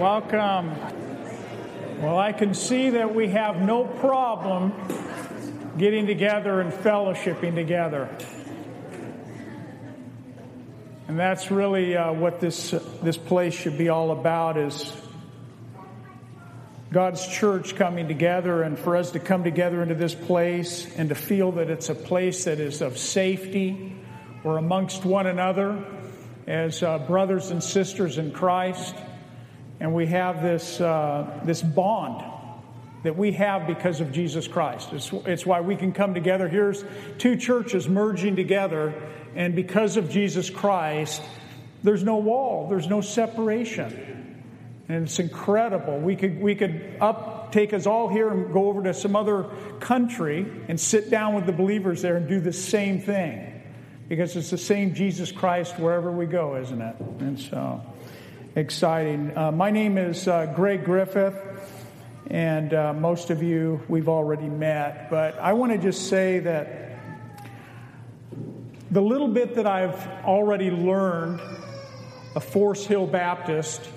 Welcome. Well, I can see that we have no problem getting together and fellowshipping together. And that's really uh, what this, this place should be all about is God's church coming together and for us to come together into this place and to feel that it's a place that is of safety. We're amongst one another as uh, brothers and sisters in Christ. And we have this, uh, this bond that we have because of Jesus Christ. It's, it's why we can come together. Here's two churches merging together, and because of Jesus Christ, there's no wall, there's no separation. And it's incredible. We could, we could up, take us all here and go over to some other country and sit down with the believers there and do the same thing. Because it's the same Jesus Christ wherever we go, isn't it? And so, exciting. Uh, my name is uh, Greg Griffith, and uh, most of you we've already met. But I want to just say that the little bit that I've already learned a Force Hill Baptist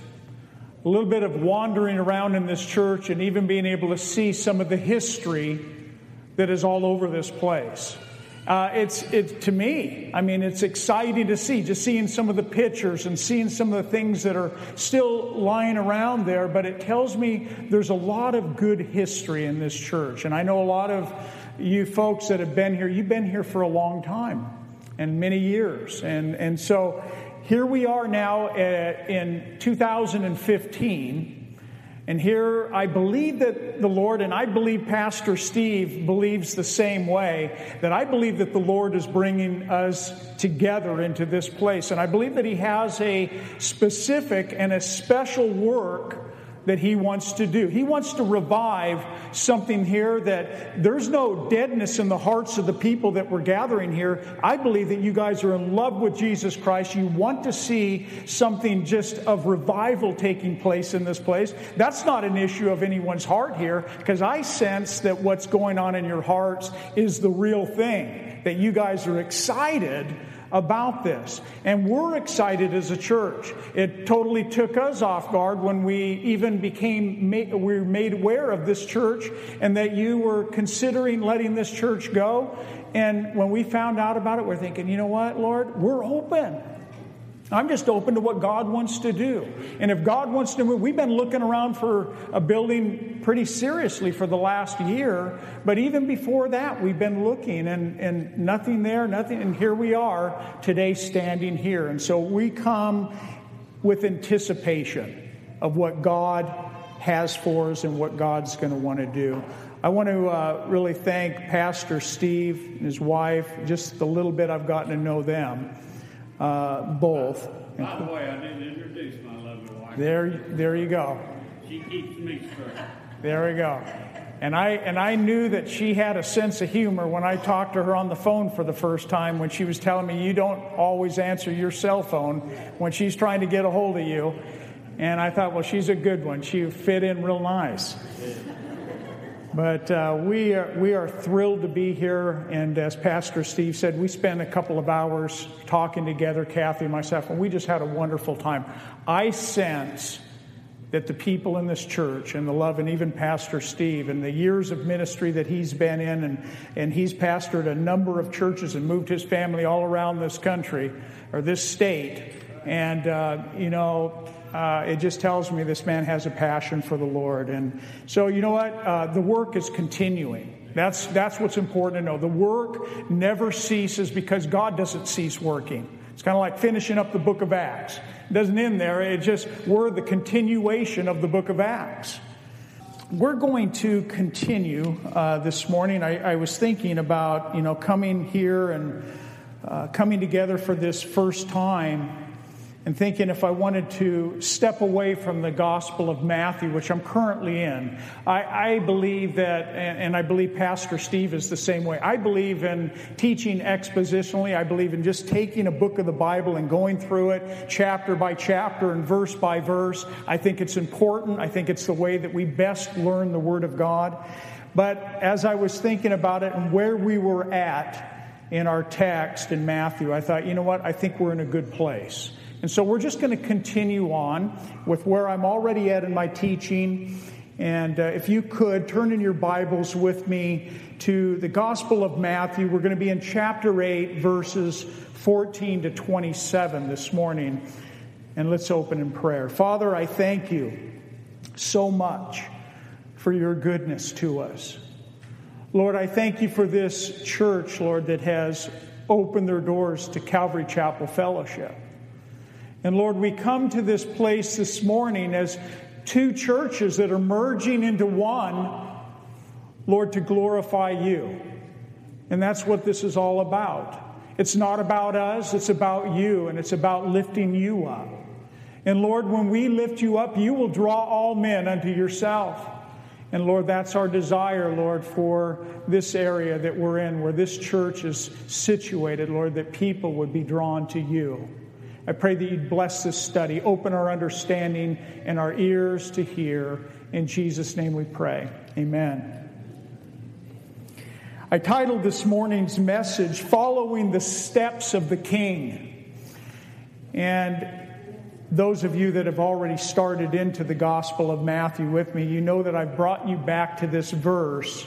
a little bit of wandering around in this church and even being able to see some of the history that is all over this place. Uh, it's it, to me, I mean, it's exciting to see, just seeing some of the pictures and seeing some of the things that are still lying around there. But it tells me there's a lot of good history in this church. And I know a lot of you folks that have been here, you've been here for a long time and many years. And, and so here we are now uh, in 2015. And here I believe that the Lord, and I believe Pastor Steve believes the same way, that I believe that the Lord is bringing us together into this place. And I believe that He has a specific and a special work that he wants to do. He wants to revive something here that there's no deadness in the hearts of the people that we're gathering here. I believe that you guys are in love with Jesus Christ. You want to see something just of revival taking place in this place. That's not an issue of anyone's heart here because I sense that what's going on in your hearts is the real thing, that you guys are excited about this. And we're excited as a church. It totally took us off guard when we even became, we were made aware of this church and that you were considering letting this church go. And when we found out about it, we're thinking, you know what, Lord, we're open. I'm just open to what God wants to do. And if God wants to move, we've been looking around for a building pretty seriously for the last year. But even before that, we've been looking and, and nothing there, nothing. And here we are today standing here. And so we come with anticipation of what God has for us and what God's going to want to do. I want to uh, really thank Pastor Steve and his wife, just the little bit I've gotten to know them uh, both. By the way, I didn't introduce my lovely wife. There, there you go. She keeps me straight. There we go. And I, and I knew that she had a sense of humor when I talked to her on the phone for the first time when she was telling me you don't always answer your cell phone when she's trying to get a hold of you. And I thought, well, she's a good one. She fit in real nice. But uh, we, are, we are thrilled to be here. And as Pastor Steve said, we spent a couple of hours talking together, Kathy and myself, and we just had a wonderful time. I sense that the people in this church and the love, and even Pastor Steve, and the years of ministry that he's been in, and, and he's pastored a number of churches and moved his family all around this country or this state. And, uh, you know, uh, it just tells me this man has a passion for the Lord. And so, you know what? Uh, the work is continuing. That's, that's what's important to know. The work never ceases because God doesn't cease working. It's kind of like finishing up the book of Acts. It doesn't end there, it just, we're the continuation of the book of Acts. We're going to continue uh, this morning. I, I, was thinking about, you know, coming here and uh, coming together for this first time and thinking if I wanted to step away from the Gospel of Matthew, which I'm currently in, I, I, believe that, and I believe Pastor Steve is the same way. I believe in teaching expositionally. I believe in just taking a book of the Bible and going through it chapter by chapter and verse by verse. I think it's important. I think it's the way that we best learn the Word of God. But as I was thinking about it and where we were at in our text in Matthew, I thought, you know what? I think we're in a good place And so we're just going to continue on with where I'm already at in my teaching. And uh, if you could turn in your Bibles with me to the Gospel of Matthew, we're going to be in chapter 8, verses 14 to 27 this morning. And let's open in prayer. Father, I thank you so much for your goodness to us. Lord, I thank you for this church, Lord, that has opened their doors to Calvary Chapel Fellowship. And Lord, we come to this place this morning as two churches that are merging into one, Lord, to glorify you. And that's what this is all about. It's not about us, it's about you, and it's about lifting you up. And Lord, when we lift you up, you will draw all men unto yourself. And Lord, that's our desire, Lord, for this area that we're in, where this church is situated, Lord, that people would be drawn to you. I pray that you'd bless this study, open our understanding and our ears to hear. In Jesus' name we pray. Amen. I titled this morning's message, Following the Steps of the King. And those of you that have already started into the Gospel of Matthew with me, you know that I've brought you back to this verse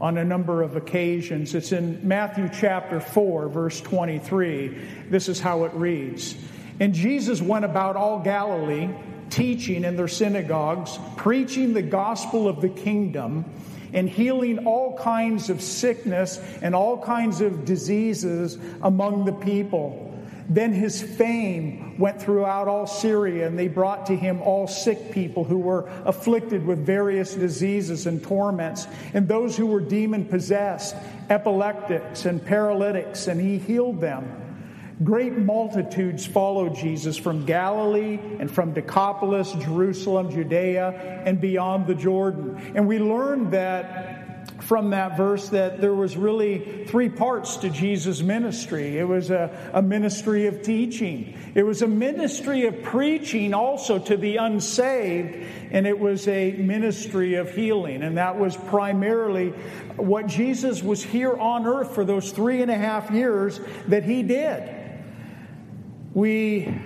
on a number of occasions. It's in Matthew chapter 4, verse 23. This is how it reads And Jesus went about all Galilee, teaching in their synagogues, preaching the gospel of the kingdom, and healing all kinds of sickness and all kinds of diseases among the people. Then his fame went throughout all Syria, and they brought to him all sick people who were afflicted with various diseases and torments, and those who were demon possessed, epileptics, and paralytics, and he healed them. Great multitudes followed Jesus from Galilee and from Decapolis, Jerusalem, Judea, and beyond the Jordan. And we learned that from that verse that there was really three parts to Jesus' ministry. It was a, a ministry of teaching, it was a ministry of preaching also to the unsaved, and it was a ministry of healing. And that was primarily what Jesus was here on earth for those three and a half years that he did. We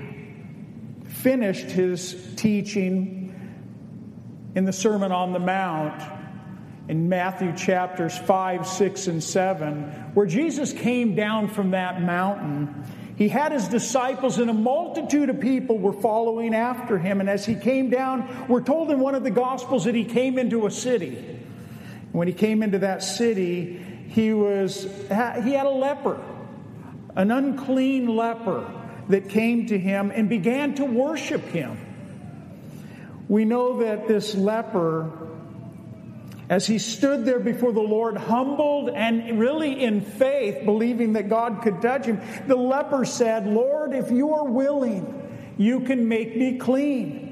finished his teaching in the Sermon on the Mount in Matthew chapters 5, 6, and 7, where Jesus came down from that mountain. He had his disciples, and a multitude of people were following after him. And as he came down, we're told in one of the Gospels that he came into a city. When he came into that city, he, was, he had a leper, an unclean leper that came to him and began to worship him. We know that this leper as he stood there before the Lord, humbled and really in faith, believing that God could touch him, the leper said, Lord, if you are willing, you can make me clean.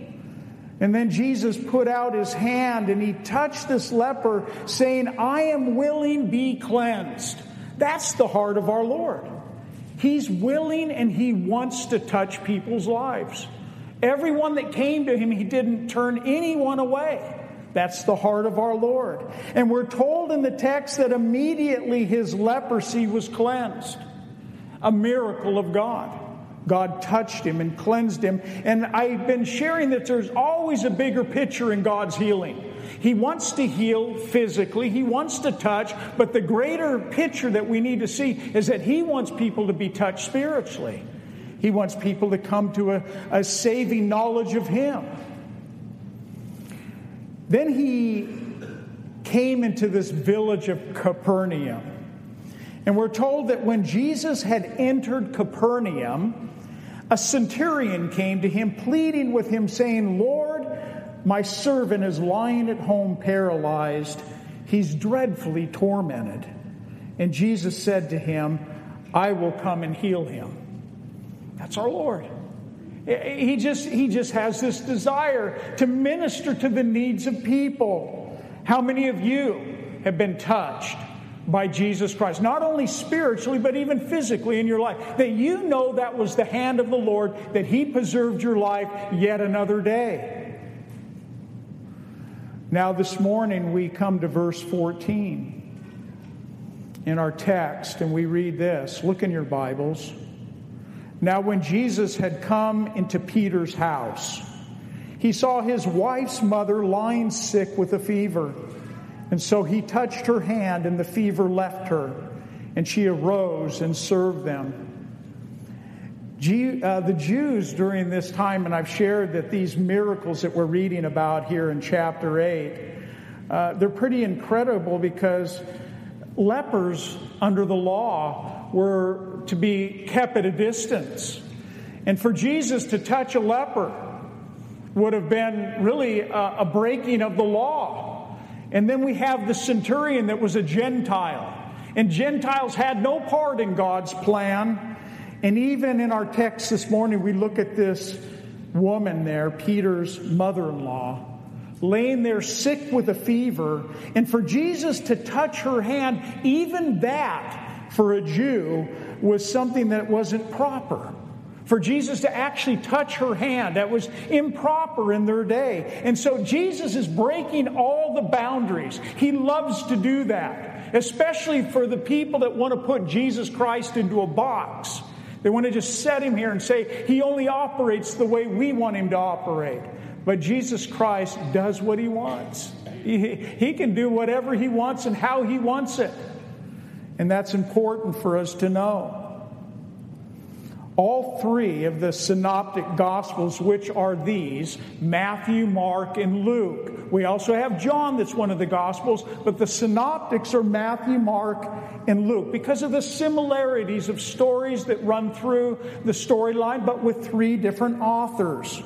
And then Jesus put out his hand and he touched this leper, saying, I am willing, be cleansed. That's the heart of our Lord. He's willing and he wants to touch people's lives. Everyone that came to him, he didn't turn anyone away. That's the heart of our Lord. And we're told in the text that immediately his leprosy was cleansed. A miracle of God. God touched him and cleansed him. And I've been sharing that there's always a bigger picture in God's healing. He wants to heal physically, He wants to touch, but the greater picture that we need to see is that He wants people to be touched spiritually. He wants people to come to a, a saving knowledge of Him. Then he came into this village of Capernaum. And we're told that when Jesus had entered Capernaum, a centurion came to him, pleading with him, saying, Lord, my servant is lying at home paralyzed. He's dreadfully tormented. And Jesus said to him, I will come and heal him. That's our Lord. He just, he just has this desire to minister to the needs of people. How many of you have been touched by Jesus Christ? Not only spiritually, but even physically in your life. That you know that was the hand of the Lord, that He preserved your life yet another day. Now, this morning we come to verse 14 in our text, and we read this. Look in your Bibles. Now, when Jesus had come into Peter's house, he saw his wife's mother lying sick with a fever. And so he touched her hand, and the fever left her, and she arose and served them. Uh, the Jews during this time, and I've shared that these miracles that we're reading about here in chapter 8, uh, they're pretty incredible because lepers under the law were to be kept at a distance. And for Jesus to touch a leper would have been really a, a breaking of the law. And then we have the centurion that was a Gentile. And Gentiles had no part in God's plan. And even in our text this morning, we look at this woman there, Peter's mother in law, laying there sick with a fever. And for Jesus to touch her hand, even that for a Jew was something that wasn't proper. For Jesus to actually touch her hand, that was improper in their day. And so Jesus is breaking all the boundaries. He loves to do that, especially for the people that want to put Jesus Christ into a box. They want to just set him here and say he only operates the way we want him to operate. But Jesus Christ does what he wants. He, he can do whatever he wants and how he wants it. And that's important for us to know. All three of the synoptic gospels, which are these Matthew, Mark, and Luke. We also have John, that's one of the gospels, but the synoptics are Matthew, Mark, and Luke because of the similarities of stories that run through the storyline, but with three different authors.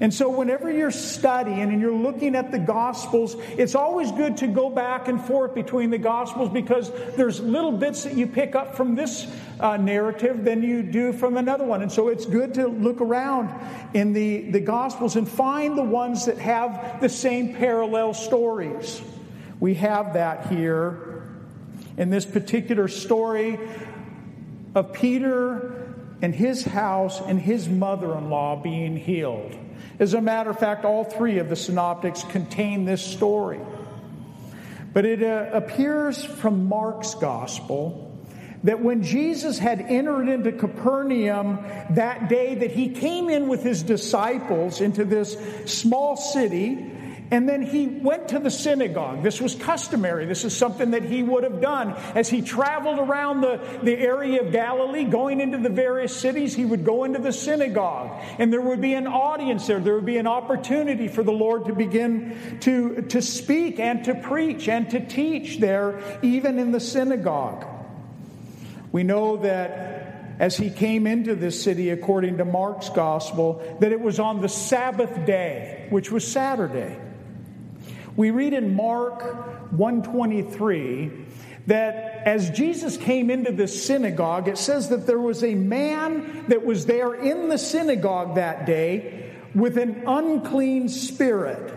And so, whenever you're studying and you're looking at the Gospels, it's always good to go back and forth between the Gospels because there's little bits that you pick up from this uh, narrative than you do from another one. And so, it's good to look around in the, the Gospels and find the ones that have the same parallel stories. We have that here in this particular story of Peter and his house and his mother in law being healed. As a matter of fact, all three of the synoptics contain this story. But it uh, appears from Mark's gospel that when Jesus had entered into Capernaum that day that he came in with his disciples into this small city and then he went to the synagogue. This was customary. This is something that he would have done. As he traveled around the, the area of Galilee, going into the various cities, he would go into the synagogue. And there would be an audience there. There would be an opportunity for the Lord to begin to, to speak and to preach and to teach there, even in the synagogue. We know that as he came into this city, according to Mark's gospel, that it was on the Sabbath day, which was Saturday. We read in Mark 123 that as Jesus came into the synagogue, it says that there was a man that was there in the synagogue that day with an unclean spirit.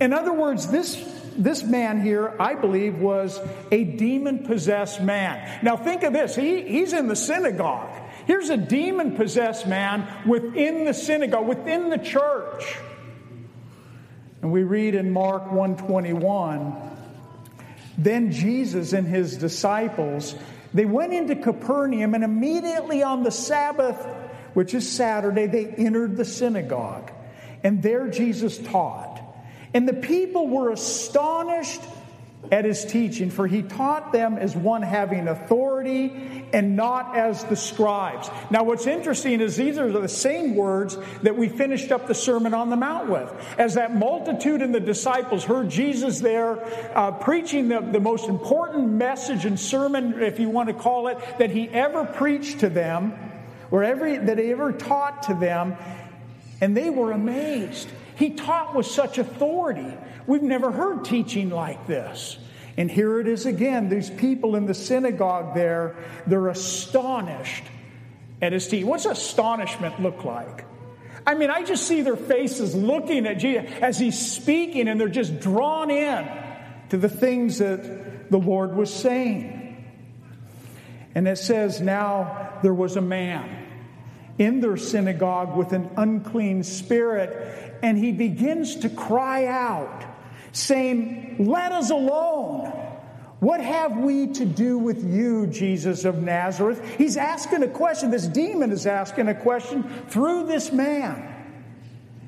In other words, this, this man here, I believe, was a demon possessed man. Now, think of this he, he's in the synagogue. Here's a demon possessed man within the synagogue, within the church. And we read in Mark 121, then Jesus and his disciples, they went into Capernaum and immediately on the Sabbath, which is Saturday, they entered the synagogue. And there Jesus taught. And the people were astonished at his teaching, for he taught them as one having authority and not as the scribes. Now, what's interesting is these are the same words that we finished up the Sermon on the Mount with. As that multitude and the disciples heard Jesus there uh, preaching the, the most important message and sermon, if you want to call it, that he ever preached to them, or every, that he ever taught to them, and they were amazed. He taught with such authority. We've never heard teaching like this. And here it is again. These people in the synagogue there, they're astonished at his teaching. What's astonishment look like? I mean, I just see their faces looking at Jesus as he's speaking, and they're just drawn in to the things that the Lord was saying. And it says, Now there was a man in their synagogue with an unclean spirit and he begins to cry out, saying, Let us alone. What have we to do with you, Jesus of Nazareth? He's asking a question. This demon is asking a question through this man.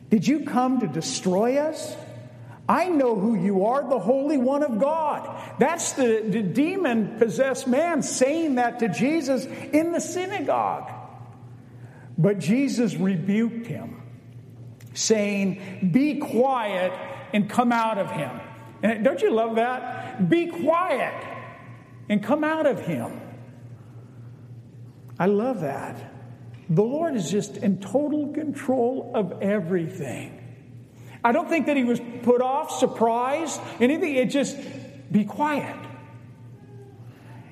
Did you come to destroy us? I know who you are, the Holy One of God. That's the, the demon possessed man saying that to Jesus in the synagogue. But Jesus rebuked him, saying, Be quiet and come out of him. And don't you love that? Be quiet and come out of him. I love that. The Lord is just in total control of everything. I don't think that he was put off, surprised, anything. It just be quiet.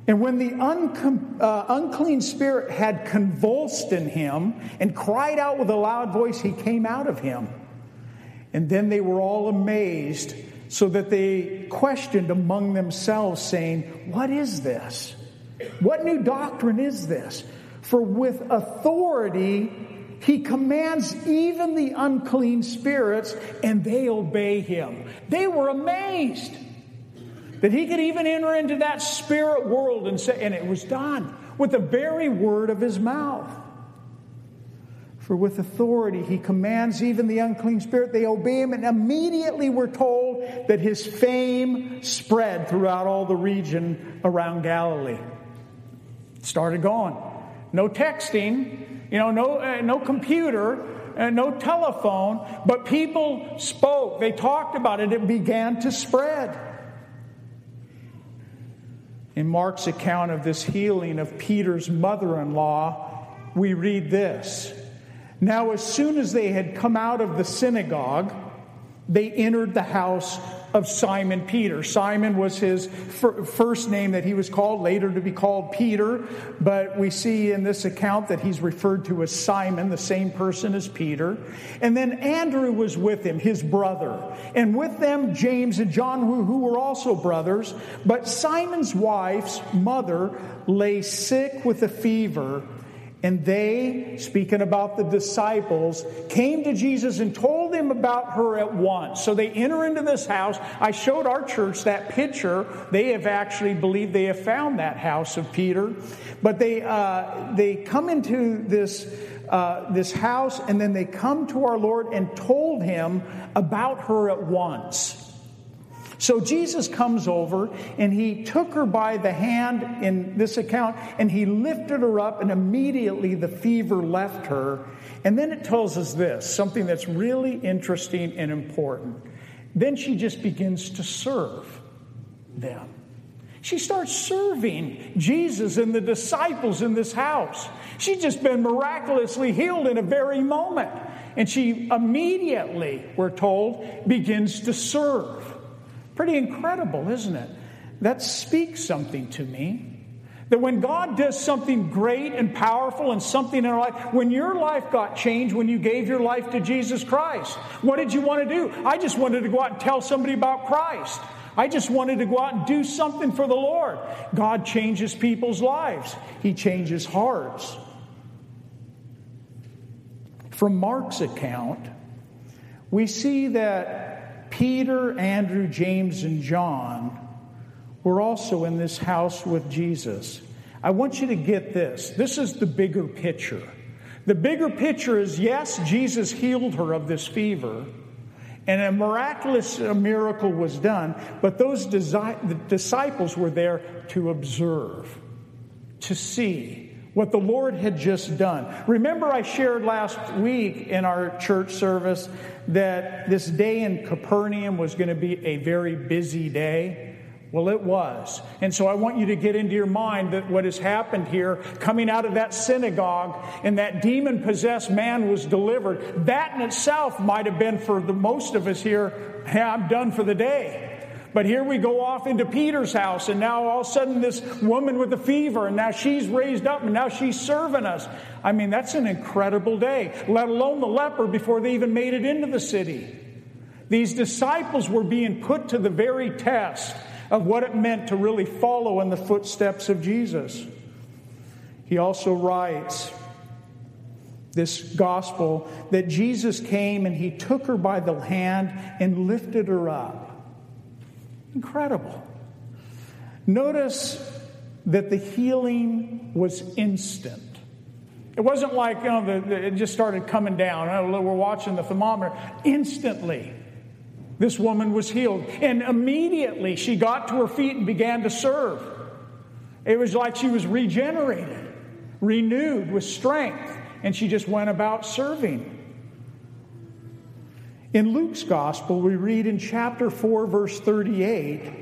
And when the uncom- uh, unclean spirit had convulsed in him and cried out with a loud voice, he came out of him. And then they were all amazed, so that they questioned among themselves, saying, What is this? What new doctrine is this? For with authority he commands even the unclean spirits, and they obey him. They were amazed that he could even enter into that spirit world and say, and it was done with the very word of his mouth. For with authority he commands even the unclean spirit, they obey him, and immediately we're told that his fame spread throughout all the region around Galilee. Started going. No texting, you know, no, uh, no computer, uh, no telephone, but people spoke. They talked about it. It began to spread. In Mark's account of this healing of Peter's mother in law, we read this Now, as soon as they had come out of the synagogue, they entered the house of Simon Peter. Simon was his first name that he was called, later to be called Peter, but we see in this account that he's referred to as Simon, the same person as Peter. And then Andrew was with him, his brother. And with them, James and John, who, who were also brothers. But Simon's wife's mother lay sick with a fever and they, speaking about the disciples, came to Jesus and told him about her at once. So they enter into this house. I showed our church that picture. They have actually believed they have found that house of Peter. But they, uh, they come into this, uh, this house and then they come to our Lord and told him about her at once. So Jesus comes over and he took her by the hand in this account and he lifted her up, and immediately the fever left her. And then it tells us this something that's really interesting and important. Then she just begins to serve them. She starts serving Jesus and the disciples in this house. She's just been miraculously healed in a very moment. And she immediately, we're told, begins to serve. Pretty incredible, isn't it? That speaks something to me. That when God does something great and powerful and something in our life, when your life got changed when you gave your life to Jesus Christ, what did you want to do? I just wanted to go out and tell somebody about Christ. I just wanted to go out and do something for the Lord. God changes people's lives, He changes hearts. From Mark's account, we see that Peter, Andrew, James, and John were also in this house with Jesus. I want you to get this. This is the bigger picture. The bigger picture is yes, Jesus healed her of this fever, and a miraculous miracle was done, but those disciples were there to observe, to see what the Lord had just done. Remember, I shared last week in our church service that this day in Capernaum was going to be a very busy day? Well, it was. And so I want you to get into your mind that what has happened here, coming out of that synagogue and that demon possessed man was delivered, that in itself might have been for the most of us here, hey, I'm done for the day. But here we go off into Peter's house, and now all of a sudden, this woman with a fever, and now she's raised up, and now she's serving us. I mean, that's an incredible day, let alone the leper before they even made it into the city. These disciples were being put to the very test of what it meant to really follow in the footsteps of Jesus. He also writes this gospel that Jesus came and he took her by the hand and lifted her up. Incredible. Notice that the healing was instant. It wasn't like you know, the, it just started coming down. We're watching the thermometer. Instantly, this woman was healed. And immediately she got to her feet and began to serve. It was like she was regenerated, renewed with strength, and she just went about serving. In Luke's gospel, we read in chapter 4, verse 38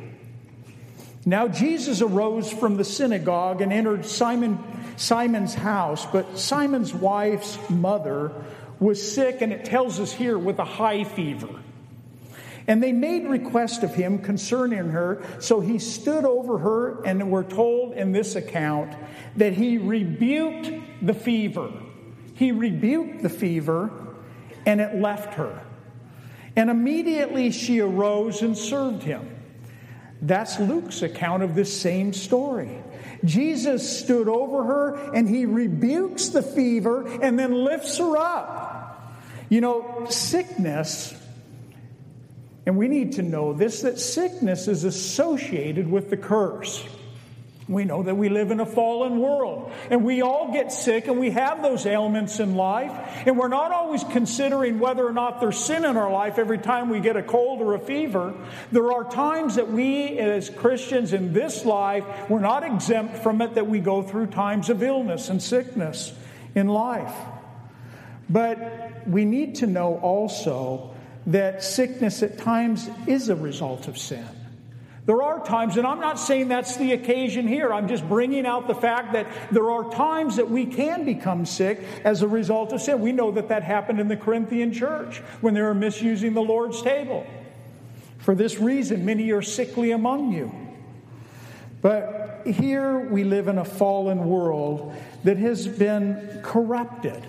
Now Jesus arose from the synagogue and entered Simon, Simon's house, but Simon's wife's mother was sick, and it tells us here with a high fever. And they made request of him concerning her, so he stood over her, and we're told in this account that he rebuked the fever. He rebuked the fever, and it left her. And immediately she arose and served him. That's Luke's account of this same story. Jesus stood over her and he rebukes the fever and then lifts her up. You know, sickness, and we need to know this that sickness is associated with the curse. We know that we live in a fallen world and we all get sick and we have those ailments in life. And we're not always considering whether or not there's sin in our life every time we get a cold or a fever. There are times that we as Christians in this life, we're not exempt from it, that we go through times of illness and sickness in life. But we need to know also that sickness at times is a result of sin. There are times, and I'm not saying that's the occasion here, I'm just bringing out the fact that there are times that we can become sick as a result of sin. We know that that happened in the Corinthian church when they were misusing the Lord's table. For this reason, many are sickly among you. But here we live in a fallen world that has been corrupted.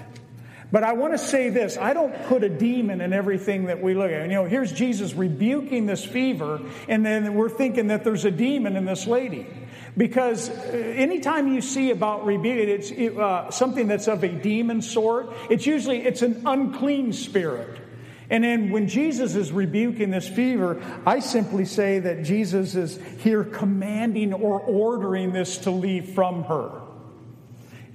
But I want to say this I don't put a demon in everything that we look at. You know, here's Jesus rebuking this fever, and then we're thinking that there's a demon in this lady. Because uh, anytime you see about rebuking, it's uh, something that's of a demon sort. It's usually it's an unclean spirit. And then when Jesus is rebuking this fever, I simply say that Jesus is here commanding or ordering this to leave from her.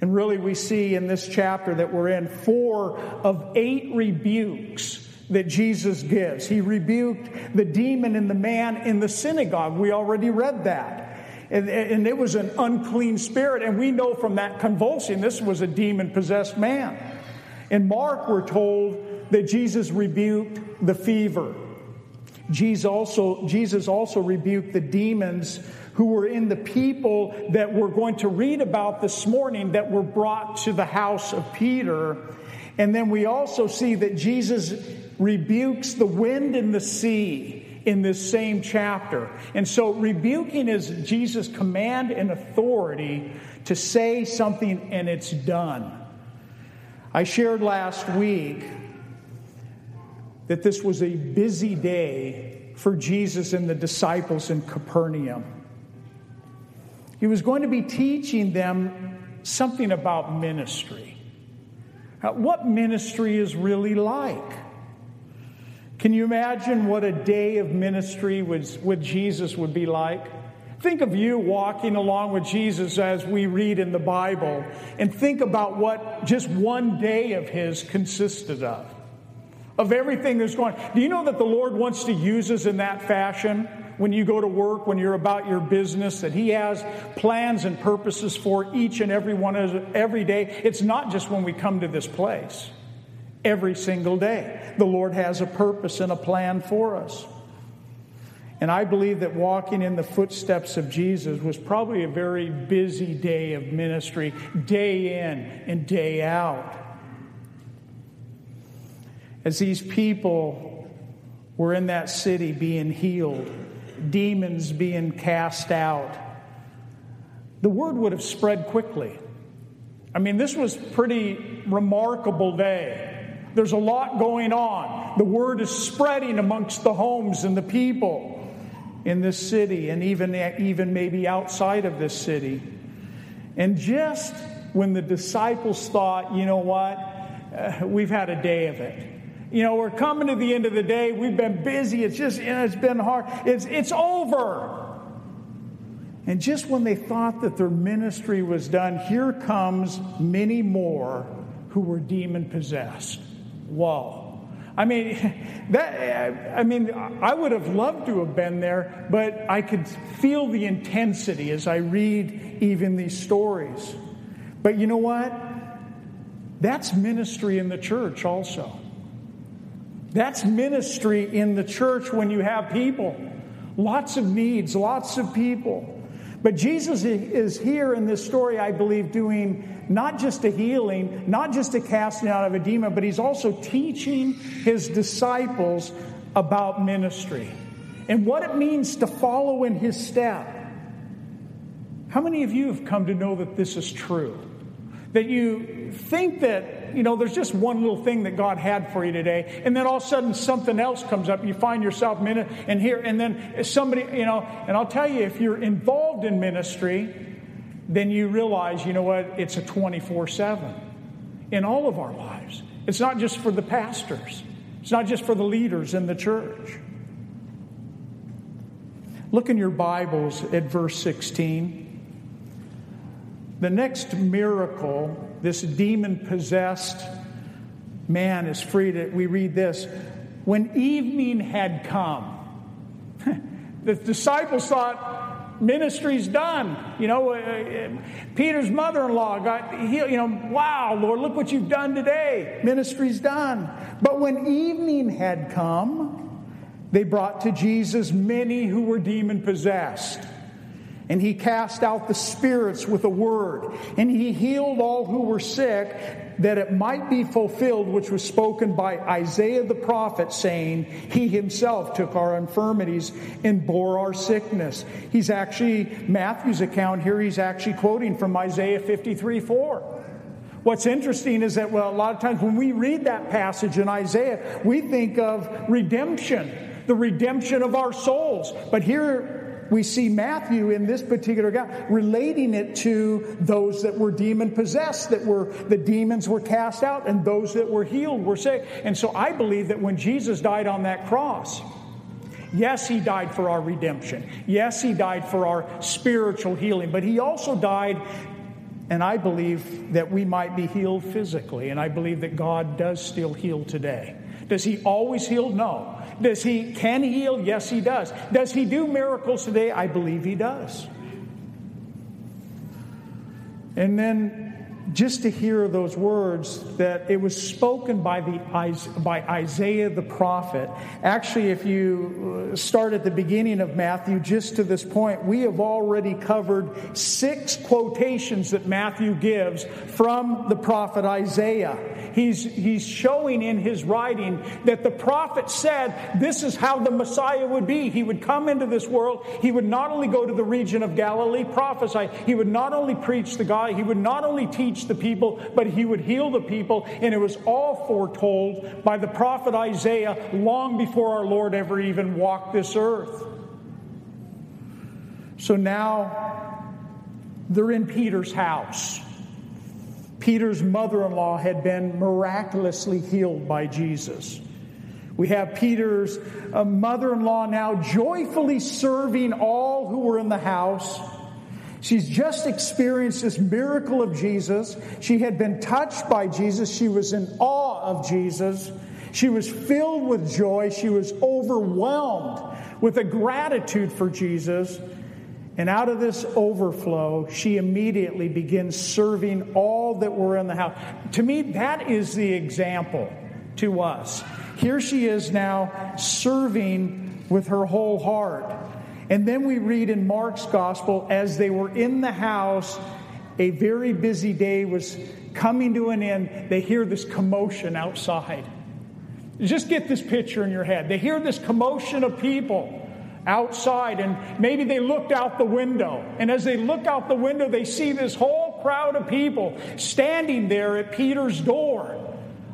And really, we see in this chapter that we're in four of eight rebukes that Jesus gives. He rebuked the demon and the man in the synagogue. We already read that. And, and it was an unclean spirit. And we know from that convulsion, this was a demon possessed man. In Mark, we're told that Jesus rebuked the fever. Jesus also, Jesus also rebuked the demons who were in the people that we're going to read about this morning that were brought to the house of Peter. And then we also see that Jesus rebukes the wind and the sea in this same chapter. And so, rebuking is Jesus' command and authority to say something and it's done. I shared last week that this was a busy day for Jesus and the disciples in Capernaum. He was going to be teaching them something about ministry. Uh, what ministry is really like. Can you imagine what a day of ministry with, with Jesus would be like? Think of you walking along with Jesus as we read in the Bible, and think about what just one day of his consisted of. Of everything that's going. Do you know that the Lord wants to use us in that fashion? When you go to work, when you're about your business, that He has plans and purposes for each and every one of every day. It's not just when we come to this place. Every single day, the Lord has a purpose and a plan for us. And I believe that walking in the footsteps of Jesus was probably a very busy day of ministry, day in and day out. As these people were in that city being healed, demons being cast out, the word would have spread quickly. I mean, this was pretty remarkable day. There's a lot going on. The word is spreading amongst the homes and the people in this city and even, even maybe outside of this city. And just when the disciples thought, you know what, uh, we've had a day of it you know, we're coming to the end of the day. We've been busy. It's just, you know, it's been hard. It's, it's over. And just when they thought that their ministry was done, here comes many more who were demon possessed. Whoa. I mean, that, I mean, I would have loved to have been there, but I could feel the intensity as I read even these stories. But you know what? That's ministry in the church also. That's ministry in the church when you have people. Lots of needs, lots of people. But Jesus is here in this story, I believe, doing not just a healing, not just a casting out of a demon, but he's also teaching his disciples about ministry and what it means to follow in his step. How many of you have come to know that this is true? That you think that, you know, there's just one little thing that God had for you today, and then all of a sudden something else comes up. You find yourself minute and here, and then somebody, you know, and I'll tell you, if you're involved in ministry, then you realize, you know what, it's a 24 7 in all of our lives. It's not just for the pastors, it's not just for the leaders in the church. Look in your Bibles at verse 16. The next miracle, this demon possessed man is freed. We read this when evening had come. the disciples thought, ministry's done. You know, uh, uh Peter's mother in law got healed. You know, wow, Lord, look what you've done today. Ministry's done. But when evening had come, they brought to Jesus many who were demon possessed and he cast out the spirits with a word. And he healed all who were sick, that it might be fulfilled, which was spoken by Isaiah the prophet, saying, He himself took our infirmities and bore our sickness. He's actually, Matthew's account here, he's actually quoting from Isaiah 53 4. What's interesting is that, well, a lot of times when we read that passage in Isaiah, we think of redemption, the redemption of our souls. But here, we see Matthew in this particular guy relating it to those that were demon possessed, that were the demons were cast out, and those that were healed were sick. And so I believe that when Jesus died on that cross, Yes, he died for our redemption. Yes, he died for our spiritual healing, but he also died, and I believe that we might be healed physically, and I believe that God does still heal today. Does he always heal? No. Does he can he heal? Yes, he does. Does he do miracles today? I believe he does. And then just to hear those words that it was spoken by the by Isaiah the prophet. Actually, if you uh, start at the beginning of Matthew, just to this point, we have already covered six quotations that Matthew gives from the prophet Isaiah. He's, he's showing in his writing that the prophet said this is how the Messiah would be. He would come into this world. He would not only go to the region of Galilee, prophesy. He would not only preach the God. He would not only teach the people, but he would heal the people. And it was all foretold by the prophet Isaiah long before our Lord ever even walked this earth. So now they're in Peter's house. Peter's mother in law had been miraculously healed by Jesus. We have Peter's uh, mother in law now joyfully serving all who were in the house. She's just experienced this miracle of Jesus. She had been touched by Jesus. She was in awe of Jesus. She was filled with joy. She was overwhelmed with a gratitude for Jesus. And out of this overflow, she immediately begins serving all that were in the house. To me, that is the example to us. Here she is now serving with her whole heart. And then we read in Mark's gospel, as they were in the house, a very busy day was coming to an end. They hear this commotion outside. Just get this picture in your head. They hear this commotion of people outside, and maybe they looked out the window. And as they look out the window, they see this whole crowd of people standing there at Peter's door.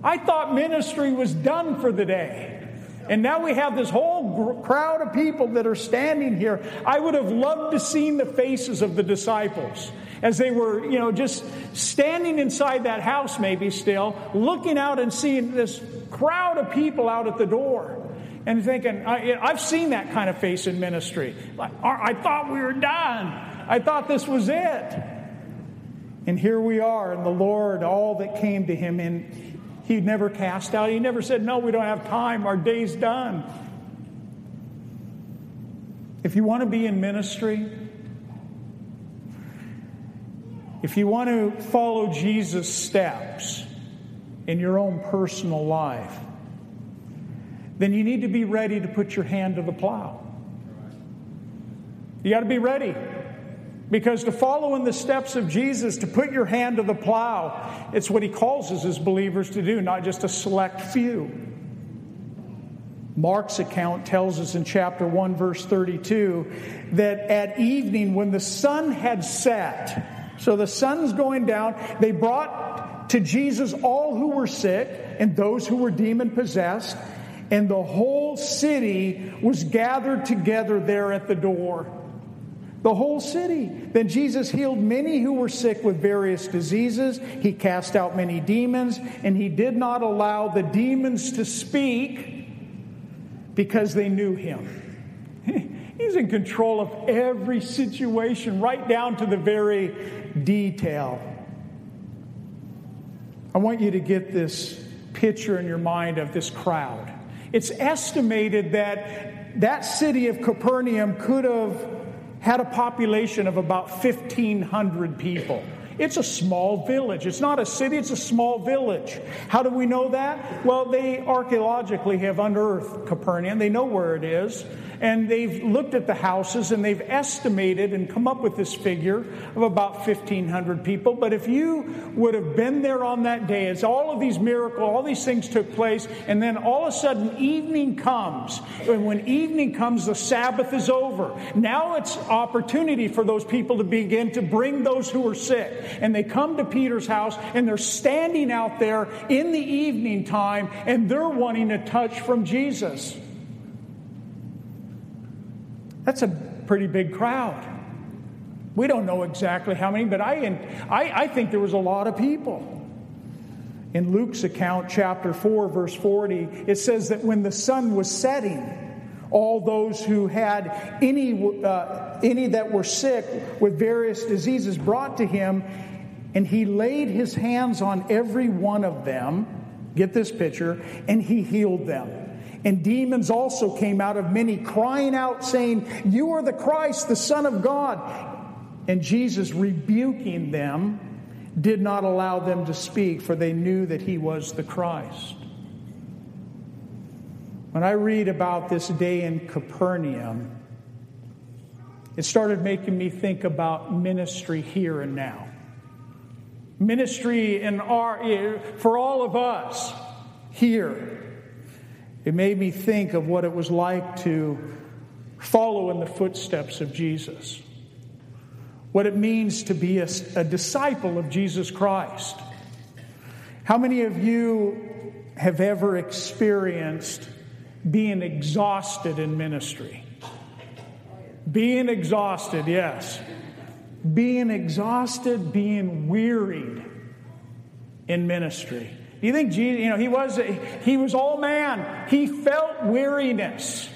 I thought ministry was done for the day. And now we have this whole gr- crowd of people that are standing here. I would have loved to seen the faces of the disciples as they were, you know, just standing inside that house maybe still, looking out and seeing this crowd of people out at the door and thinking, I, have seen that kind of face in ministry. I thought we were done. I thought this was it. And here we are, and the Lord, all that came to him, and he never cast out. He never said, No, we don't have time, our day's done. If you want to be in ministry, if you want to follow Jesus' steps in your own personal life, then you need to be ready to put your hand to the plow. You got to be ready. Because to follow in the steps of Jesus, to put your hand to the plow, it's what he calls us as believers to do, not just a select few. Mark's account tells us in chapter 1, verse 32, that at evening, when the sun had set, so the sun's going down, they brought to Jesus all who were sick and those who were demon possessed, and the whole city was gathered together there at the door. The whole city. Then Jesus healed many who were sick with various diseases. He cast out many demons, and he did not allow the demons to speak because they knew him. He's in control of every situation, right down to the very detail. I want you to get this picture in your mind of this crowd. It's estimated that that city of Capernaum could have had a population of about 1,500 people. It's a small village. It's not a city, it's a small village. How do we know that? Well, they archaeologically have unearthed Capernaum. They know where it is and they've looked at the houses and they've estimated and come up with this figure of about 1,500 people. But if you would have been there on that day, as all of these miracles, all these things took place, and then all of a sudden evening comes, and when evening comes, the Sabbath is over. Now it's opportunity for those people to begin to bring those who are sick. And they come to Peter's house and they're standing out there in the evening time and they're wanting a touch from Jesus. That's a pretty big crowd. We don't know exactly how many, but I, I, I think there was a lot of people. In Luke's account, chapter 4, verse 40, it says that when the sun was setting, all those who had any, uh, any that were sick with various diseases brought to him, and he laid his hands on every one of them. Get this picture, and he healed them. And demons also came out of many, crying out, saying, You are the Christ, the Son of God. And Jesus, rebuking them, did not allow them to speak, for they knew that he was the Christ. When I read about this day in Capernaum, it started making me think about ministry here and now. Ministry in our, for all of us here it made me think of what it was like to follow in the footsteps of Jesus, what it means to be a, a disciple of Jesus Christ. How many of you have ever experienced being exhausted in ministry? Being exhausted, yes. Being exhausted, being wearied in ministry. Do you think Jesus, you know, he was, he was all man. He felt weariness.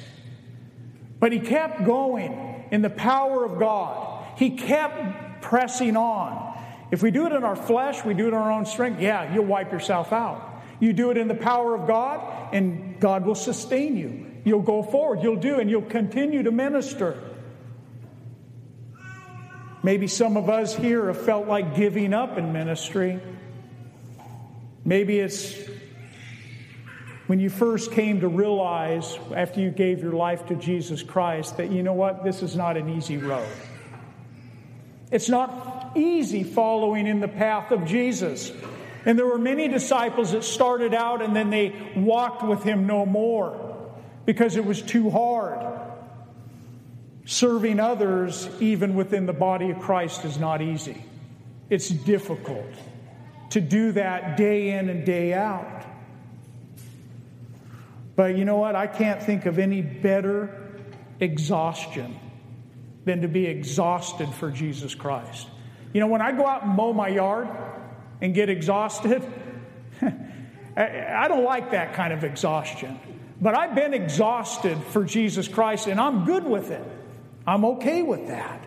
But he kept going in the power of God. He kept pressing on. If we do it in our flesh, we do it in our own strength, yeah, you'll wipe yourself out. You do it in the power of God, and God will sustain you. You'll go forward, you'll do, and you'll continue to minister. Maybe some of us here have felt like giving up in ministry. Maybe it's when you first came to realize after you gave your life to Jesus Christ that, you know what, this is not an easy road. It's not easy following in the path of Jesus. And there were many disciples that started out and then they walked with him no more because it was too hard. Serving others, even within the body of Christ, is not easy. It's difficult to do that day in and day out. But you know what? I can't think of any better exhaustion than to be exhausted for Jesus Christ. You know, when I go out and mow my yard and get exhausted, I don't like that kind of exhaustion. But I've been exhausted for Jesus Christ and I'm good with it. I'm okay with that.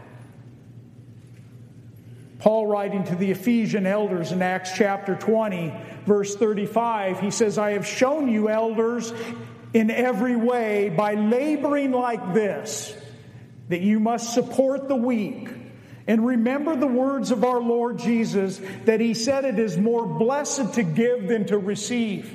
Paul, writing to the Ephesian elders in Acts chapter 20, verse 35, he says, I have shown you, elders, in every way by laboring like this, that you must support the weak. And remember the words of our Lord Jesus that he said it is more blessed to give than to receive.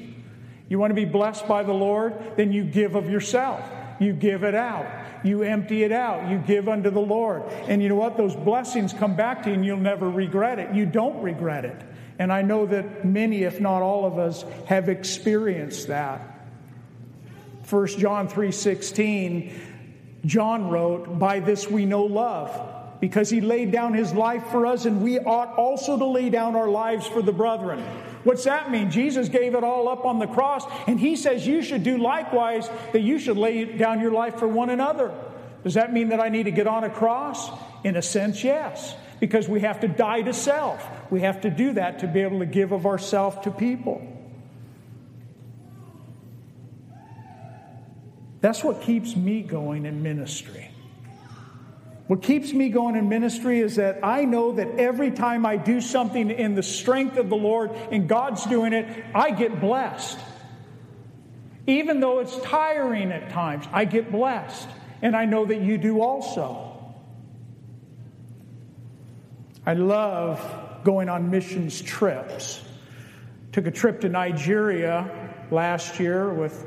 You want to be blessed by the Lord? Then you give of yourself. You give it out. You empty it out. You give unto the Lord. And you know what? Those blessings come back to you and you'll never regret it. You don't regret it. And I know that many, if not all of us, have experienced that. 1 John 3:16 John wrote, "By this we know love, because he laid down his life for us and we ought also to lay down our lives for the brethren." What's that mean? Jesus gave it all up on the cross, and he says you should do likewise, that you should lay down your life for one another. Does that mean that I need to get on a cross? In a sense, yes, because we have to die to self. We have to do that to be able to give of ourself to people. That's what keeps me going in ministry. What keeps me going in ministry is that I know that every time I do something in the strength of the Lord and God's doing it, I get blessed. Even though it's tiring at times, I get blessed. And I know that you do also. I love going on missions trips. Took a trip to Nigeria last year with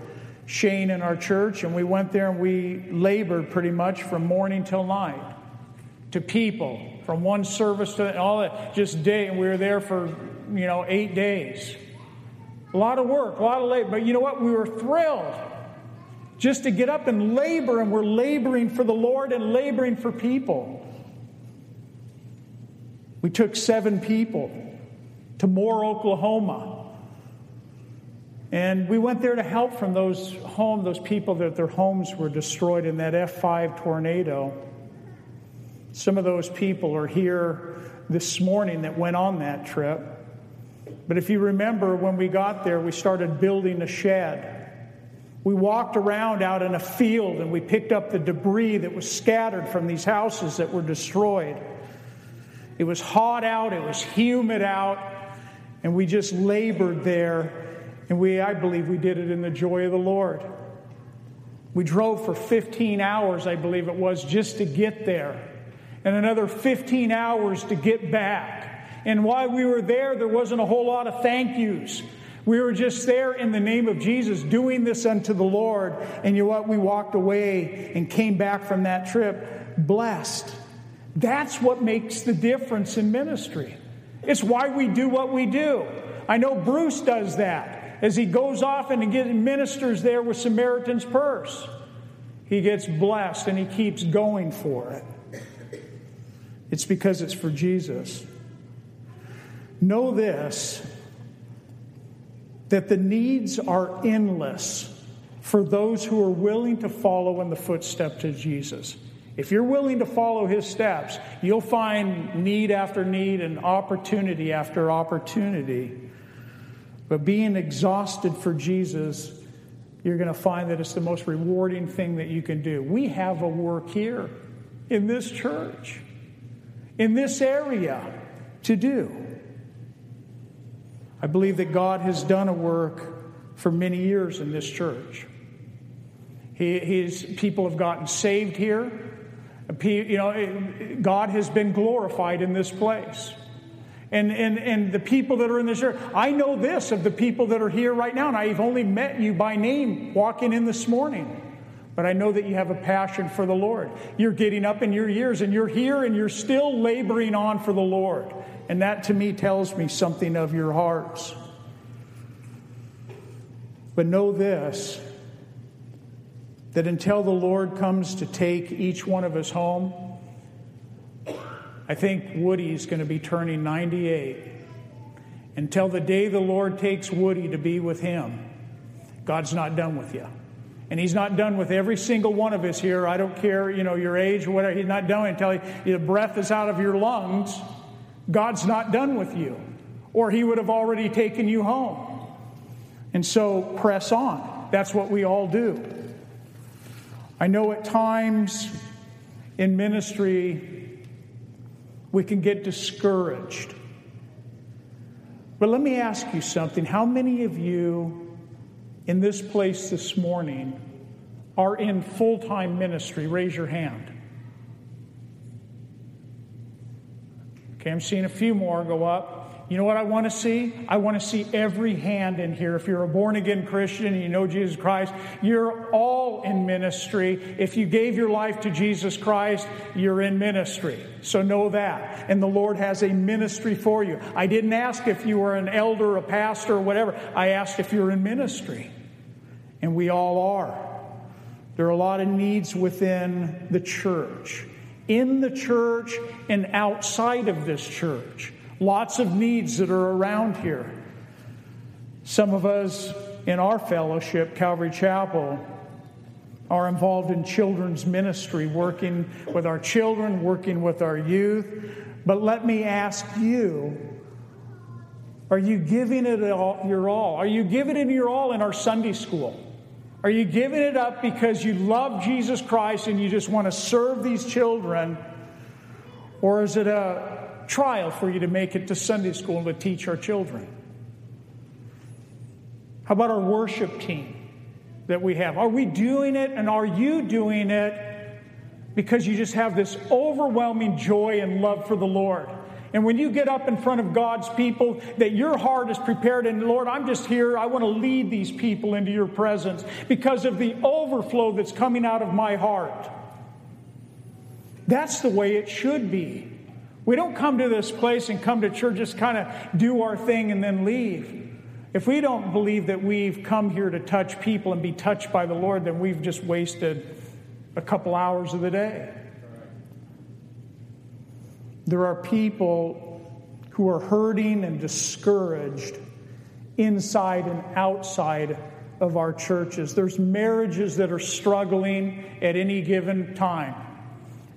Shane in our church, and we went there and we labored pretty much from morning till night to people, from one service to all that, just day, and we were there for, you know, eight days. A lot of work, a lot of labor, but you know what? We were thrilled just to get up and labor, and we're laboring for the Lord and laboring for people. We took seven people to Moore, Oklahoma. And we went there to help from those home, those people that their homes were destroyed in that F5 tornado. Some of those people are here this morning that went on that trip. But if you remember, when we got there, we started building a shed. We walked around out in a field and we picked up the debris that was scattered from these houses that were destroyed. It was hot out, it was humid out, and we just labored there and we, I believe, we did it in the joy of the Lord. We drove for 15 hours, I believe it was, just to get there, and another 15 hours to get back. And while we were there, there wasn't a whole lot of thank yous. We were just there in the name of Jesus, doing this unto the Lord. And you know what? We walked away and came back from that trip blessed. That's what makes the difference in ministry. It's why we do what we do. I know Bruce does that as he goes off and ministers there with Samaritan's Purse. He gets blessed and he keeps going for it. It's because it's for Jesus. Know this that the needs are endless for those who are willing to follow in the footsteps of Jesus. If you're willing to follow his steps, you'll find need after need and opportunity after opportunity. But being exhausted for Jesus, you're going to find that it's the most rewarding thing that you can do. We have a work here in this church, in this area to do. I believe that God has done a work for many years in this church. He, his people have gotten saved here. You know, God has been glorified in this place and, and, and the people that are in this church. I know this of the people that are here right now, and I've only met you by name walking in this morning. But I know that you have a passion for the Lord. You're getting up in your years and you're here and you're still laboring on for the Lord. And that to me tells me something of your hearts. But know this that until the Lord comes to take each one of us home, I think Woody's going to be turning 98. Until the day the Lord takes Woody to be with him, God's not done with you. And he's not done with every single one of us here. I don't care, you know, your age or whatever. He's not done until the breath is out of your lungs. God's not done with you. Or he would have already taken you home. And so press on. That's what we all do. I know at times in ministry We can get discouraged. But let me ask you something. How many of you in this place this morning are in full time ministry? Raise your hand. Okay, I'm seeing a few more go up. You know what I want to see? I want to see every hand in here. If you're a born again Christian and you know Jesus Christ, you're all in ministry. If you gave your life to Jesus Christ, you're in ministry. So know that. And the Lord has a ministry for you. I didn't ask if you were an elder, a pastor, or whatever. I asked if you're in ministry. And we all are. There are a lot of needs within the church, in the church, and outside of this church. Lots of needs that are around here. Some of us in our fellowship, Calvary Chapel, are involved in children's ministry, working with our children, working with our youth. But let me ask you are you giving it all, your all? Are you giving it your all in our Sunday school? Are you giving it up because you love Jesus Christ and you just want to serve these children? Or is it a trial for you to make it to Sunday school and to teach our children? How about our worship team that we have? Are we doing it and are you doing it because you just have this overwhelming joy and love for the Lord? And when you get up in front of God's people, that your heart is prepared, and Lord, I'm just here. I want to lead these people into your presence because of the overflow that's coming out of my heart. That's the way it should be. We don't come to this place and come to church just kind of do our thing and then leave. If we don't believe that we've come here to touch people and be touched by the Lord, then we've just wasted a couple hours of the day. There are people who are hurting and discouraged inside and outside of our churches. There's marriages that are struggling at any given time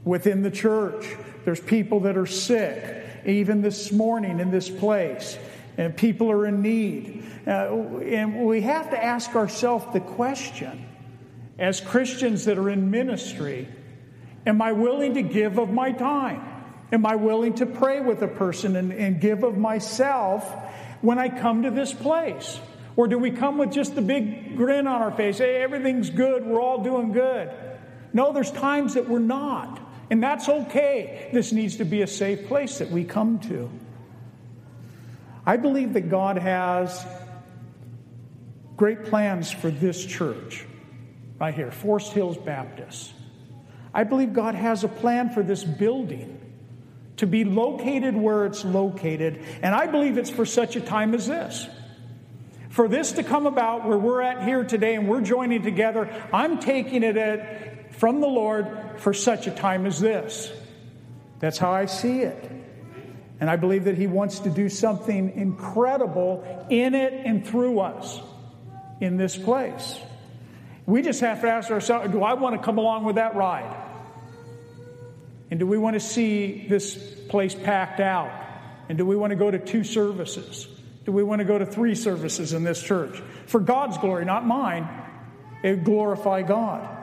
within the church. There's people that are sick, even this morning in this place, and people are in need. Uh, and we have to ask ourselves the question as Christians that are in ministry Am I willing to give of my time? Am I willing to pray with a person and, and give of myself when I come to this place? Or do we come with just the big grin on our face? Hey, everything's good. We're all doing good. No, there's times that we're not. And that's okay. This needs to be a safe place that we come to. I believe that God has great plans for this church right here, Forest Hills Baptist. I believe God has a plan for this building to be located where it's located, and I believe it's for such a time as this. For this to come about where we're at here today and we're joining together, I'm taking it at from the Lord for such a time as this. That's how I see it. And I believe that He wants to do something incredible in it and through us in this place. We just have to ask ourselves do I want to come along with that ride? And do we want to see this place packed out? And do we want to go to two services? Do we want to go to three services in this church? For God's glory, not mine. It glorify God.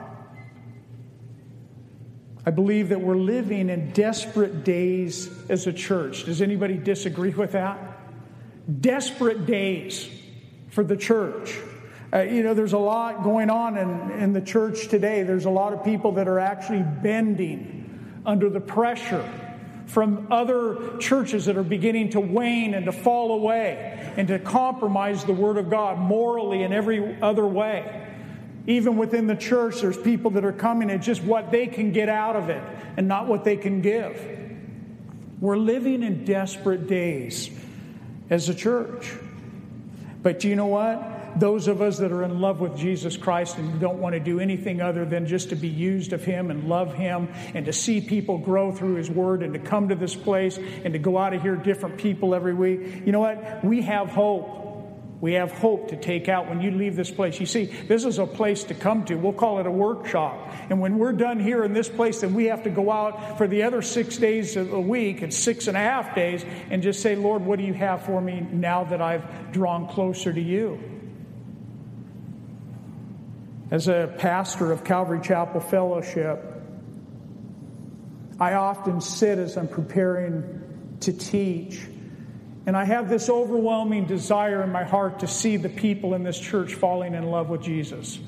I believe that we're living in desperate days as a church. Does anybody disagree with that? Desperate days for the church. Uh, you know, there's a lot going on in, in the church today. There's a lot of people that are actually bending under the pressure from other churches that are beginning to wane and to fall away and to compromise the Word of God morally in every other way. Even within the church, there's people that are coming at just what they can get out of it and not what they can give. We're living in desperate days as a church. But you know what? Those of us that are in love with Jesus Christ and don't want to do anything other than just to be used of Him and love Him and to see people grow through His Word and to come to this place and to go out of here different people every week, you know what? We have hope. We have hope to take out when you leave this place. You see, this is a place to come to. We'll call it a workshop. And when we're done here in this place, then we have to go out for the other six days of the week, it's six and a half days, and just say, Lord, what do you have for me now that I've drawn closer to you? As a pastor of Calvary Chapel Fellowship, I often sit as I'm preparing to teach, and I have this overwhelming desire in my heart to see the people in this church falling in love with Jesus.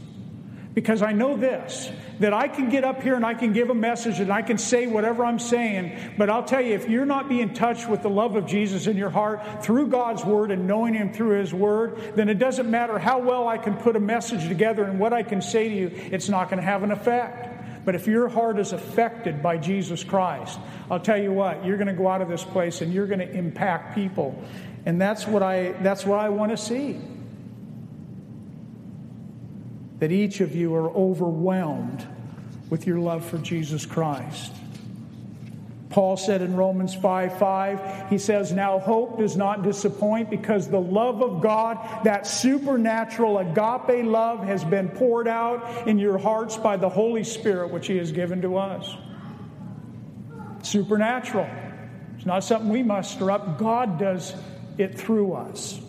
Because I know this that I can get up here and I can give a message and I can say whatever I'm saying, but I'll tell you, if you're not being touched with the love of Jesus in your heart through God's Word and knowing Him through His Word, then it doesn't matter how well I can put a message together and what I can say to you, it's not going to have an effect. But if your heart is affected by Jesus Christ, I'll tell you what, you're going to go out of this place and you're going to impact people. And that's what I, that's what I want to see that each of you are overwhelmed with your love for Jesus Christ. Paul said in Romans 5 5, he says, Now hope does not disappoint because the love of God, that supernatural agape love, has been poured out in your hearts by the Holy Spirit, which He has given to us. Supernatural. It's not something we muster up, God does it through us.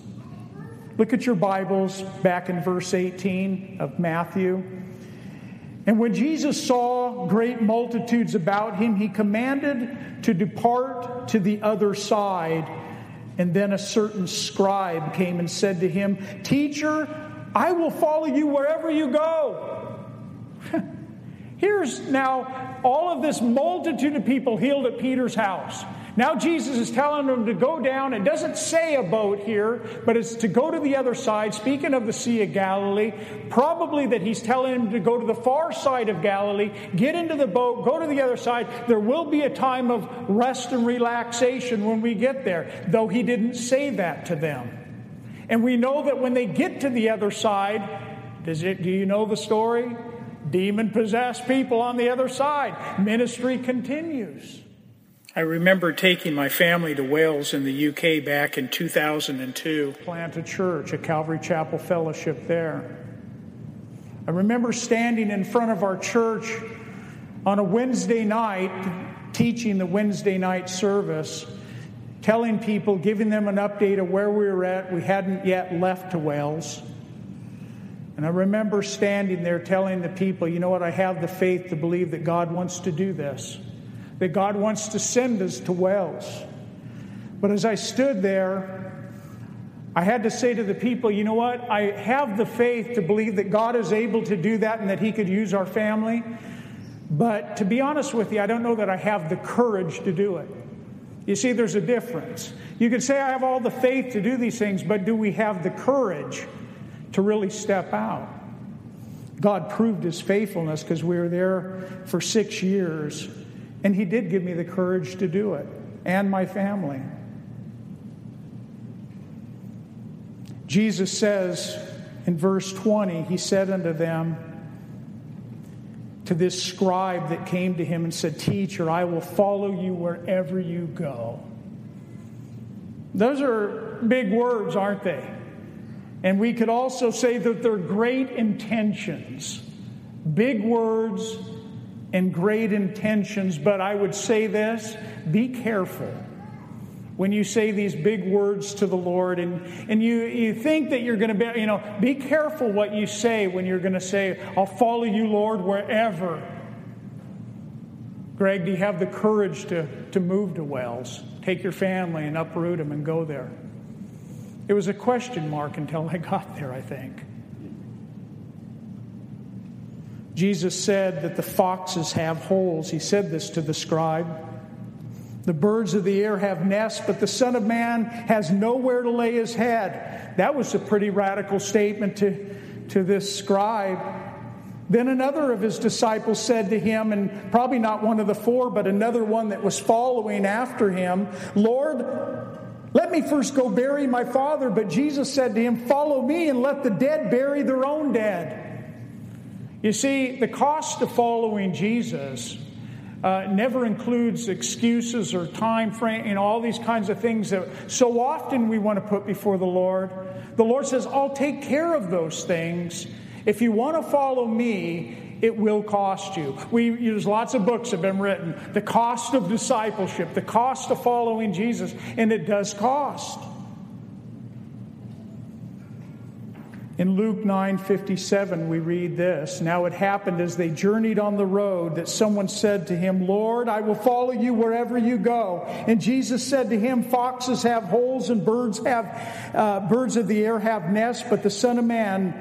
Look at your Bibles back in verse 18 of Matthew. And when Jesus saw great multitudes about him, he commanded to depart to the other side. And then a certain scribe came and said to him, Teacher, I will follow you wherever you go. Here's now all of this multitude of people healed at Peter's house. Now Jesus is telling them to go down. It doesn't say a boat here, but it's to go to the other side. Speaking of the Sea of Galilee, probably that he's telling them to go to the far side of Galilee, get into the boat, go to the other side. There will be a time of rest and relaxation when we get there, though he didn't say that to them. And we know that when they get to the other side, does it, do you know the story? Demon possessed people on the other side. Ministry continues. I remember taking my family to Wales in the UK back in 2002. Plant a church, a Calvary Chapel Fellowship there. I remember standing in front of our church on a Wednesday night, teaching the Wednesday night service, telling people, giving them an update of where we were at. We hadn't yet left to Wales. And I remember standing there telling the people, you know what, I have the faith to believe that God wants to do this that God wants to send us to Wales. But as I stood there, I had to say to the people, you know what? I have the faith to believe that God is able to do that and that He could use our family. But to be honest with you, I don't know that I have the courage to do it. You see, there's a difference. You could say, I have all the faith to do these things, but do we have the courage to really step out? God proved His faithfulness because we were there for six years and He did give me the courage to do it, and my family. Jesus says in verse 20, He said unto them, to this scribe that came to him and said, Teacher, I will follow you wherever you go. Those are big words, aren't they? And we could also say that they're great intentions. Big words, and great intentions, but I would say this be careful when you say these big words to the Lord and, and you, you think that you're going to be, you know, be careful what you say when you're going to say, I'll follow you, Lord, wherever. Greg, do you have the courage to, to move to Wales? Take your family and uproot them and go there. It was a question mark until I got there, I think. Jesus said that the foxes have holes. He said this to the scribe. The birds of the air have nests, but the Son of Man has nowhere to lay his head. That was a pretty radical statement to, to this scribe. Then another of his disciples said to him, and probably not one of the four, but another one that was following after him, Lord, let me first go bury my father. But Jesus said to him, Follow me and let the dead bury their own dead. You see, the cost of following Jesus uh, never includes excuses or time frame and all these kinds of things that so often we want to put before the Lord. The Lord says, I'll take care of those things. If you want to follow me, it will cost you. We, there's lots of books have been written. The cost of discipleship, the cost of following Jesus, and it does cost. In Luke 9:57 we read this, now it happened as they journeyed on the road that someone said to him, "Lord, I will follow you wherever you go." And Jesus said to him, "Foxes have holes and birds have uh, birds of the air have nests, but the Son of Man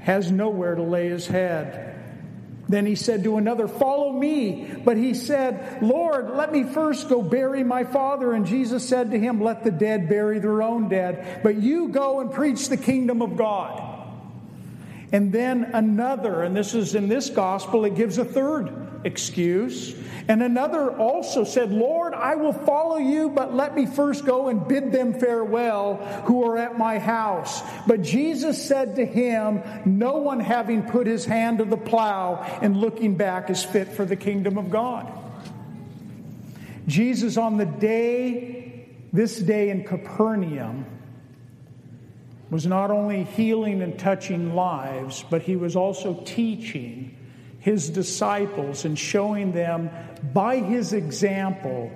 has nowhere to lay his head." Then he said to another, Follow me. But he said, Lord, let me first go bury my father. And Jesus said to him, Let the dead bury their own dead, but you go and preach the kingdom of God. And then another, and this is in this gospel, it gives a third excuse. And another also said, Lord, I will follow you, but let me first go and bid them farewell who are at my house. But Jesus said to him, No one having put his hand to the plow and looking back is fit for the kingdom of God. Jesus, on the day, this day in Capernaum, was not only healing and touching lives, but he was also teaching his disciples and showing them by his example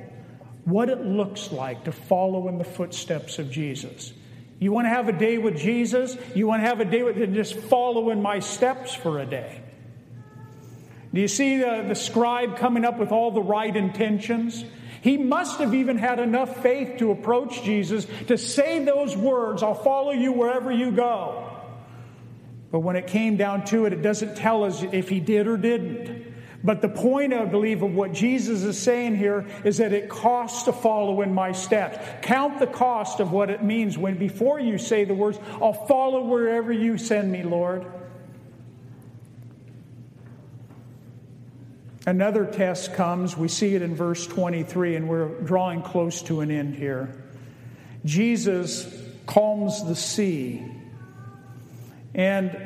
what it looks like to follow in the footsteps of Jesus. You want to have a day with Jesus? You want to have a day with just follow in my steps for a day. Do you see the, the scribe coming up with all the right intentions? He must have even had enough faith to approach Jesus to say those words, I'll follow you wherever you go. But when it came down to it, it doesn't tell us if he did or didn't. But the point, I believe, of what Jesus is saying here is that it costs to follow in my steps. Count the cost of what it means when before you say the words, I'll follow wherever you send me, Lord. Another test comes. We see it in verse 23, and we're drawing close to an end here. Jesus calms the sea. And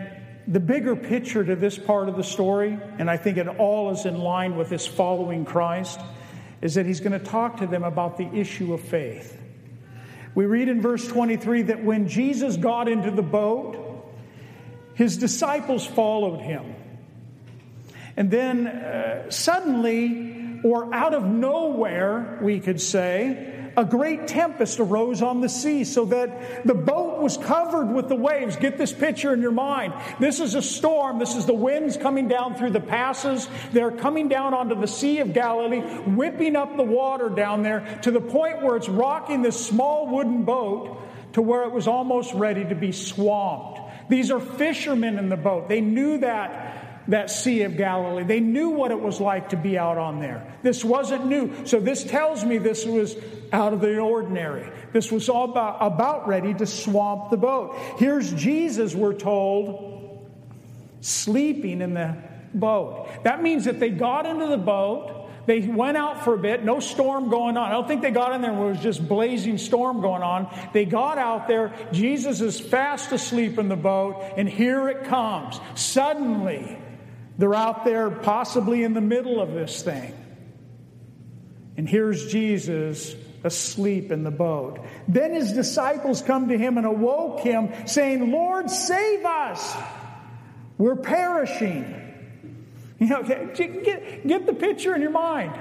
the bigger picture to this part of the story, and I think it all is in line with this following Christ, is that he's going to talk to them about the issue of faith. We read in verse 23 that when Jesus got into the boat, his disciples followed him. And then uh, suddenly, or out of nowhere, we could say, a great tempest arose on the sea so that the boat was covered with the waves. Get this picture in your mind. This is a storm. This is the winds coming down through the passes. They're coming down onto the Sea of Galilee, whipping up the water down there to the point where it's rocking this small wooden boat to where it was almost ready to be swamped. These are fishermen in the boat. They knew that that Sea of Galilee. They knew what it was like to be out on there. This wasn't new. So this tells me this was out of the ordinary. This was all about, about ready to swamp the boat. Here's Jesus, we're told, sleeping in the boat. That means that they got into the boat. They went out for a bit, no storm going on. I don't think they got in there it was just blazing storm going on. They got out there. Jesus is fast asleep in the boat, and here it comes. Suddenly, they're out there, possibly in the middle of this thing. And here's Jesus asleep in the boat. Then his disciples come to him and awoke him, saying, Lord, save us. We're perishing. You know, get, get the picture in your mind.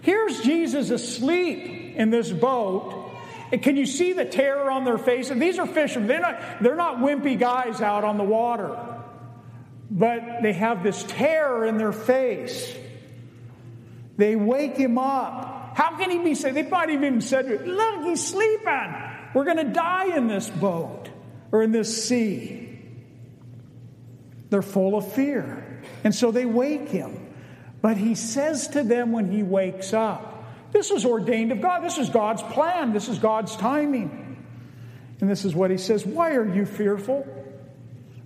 Here's Jesus asleep in this boat. And can you see the terror on their faces? These are fishermen. They're not, they're not wimpy guys out on the water but they have this terror in their face. They wake him up. How can he be saved? They might even said, Look, he's sleeping. We're going to die in this boat or in this sea. They're full of fear. And so they wake him. But he says to them when he wakes up, This was ordained of God. This is God's plan. This is God's timing. And this is what he says Why are you fearful?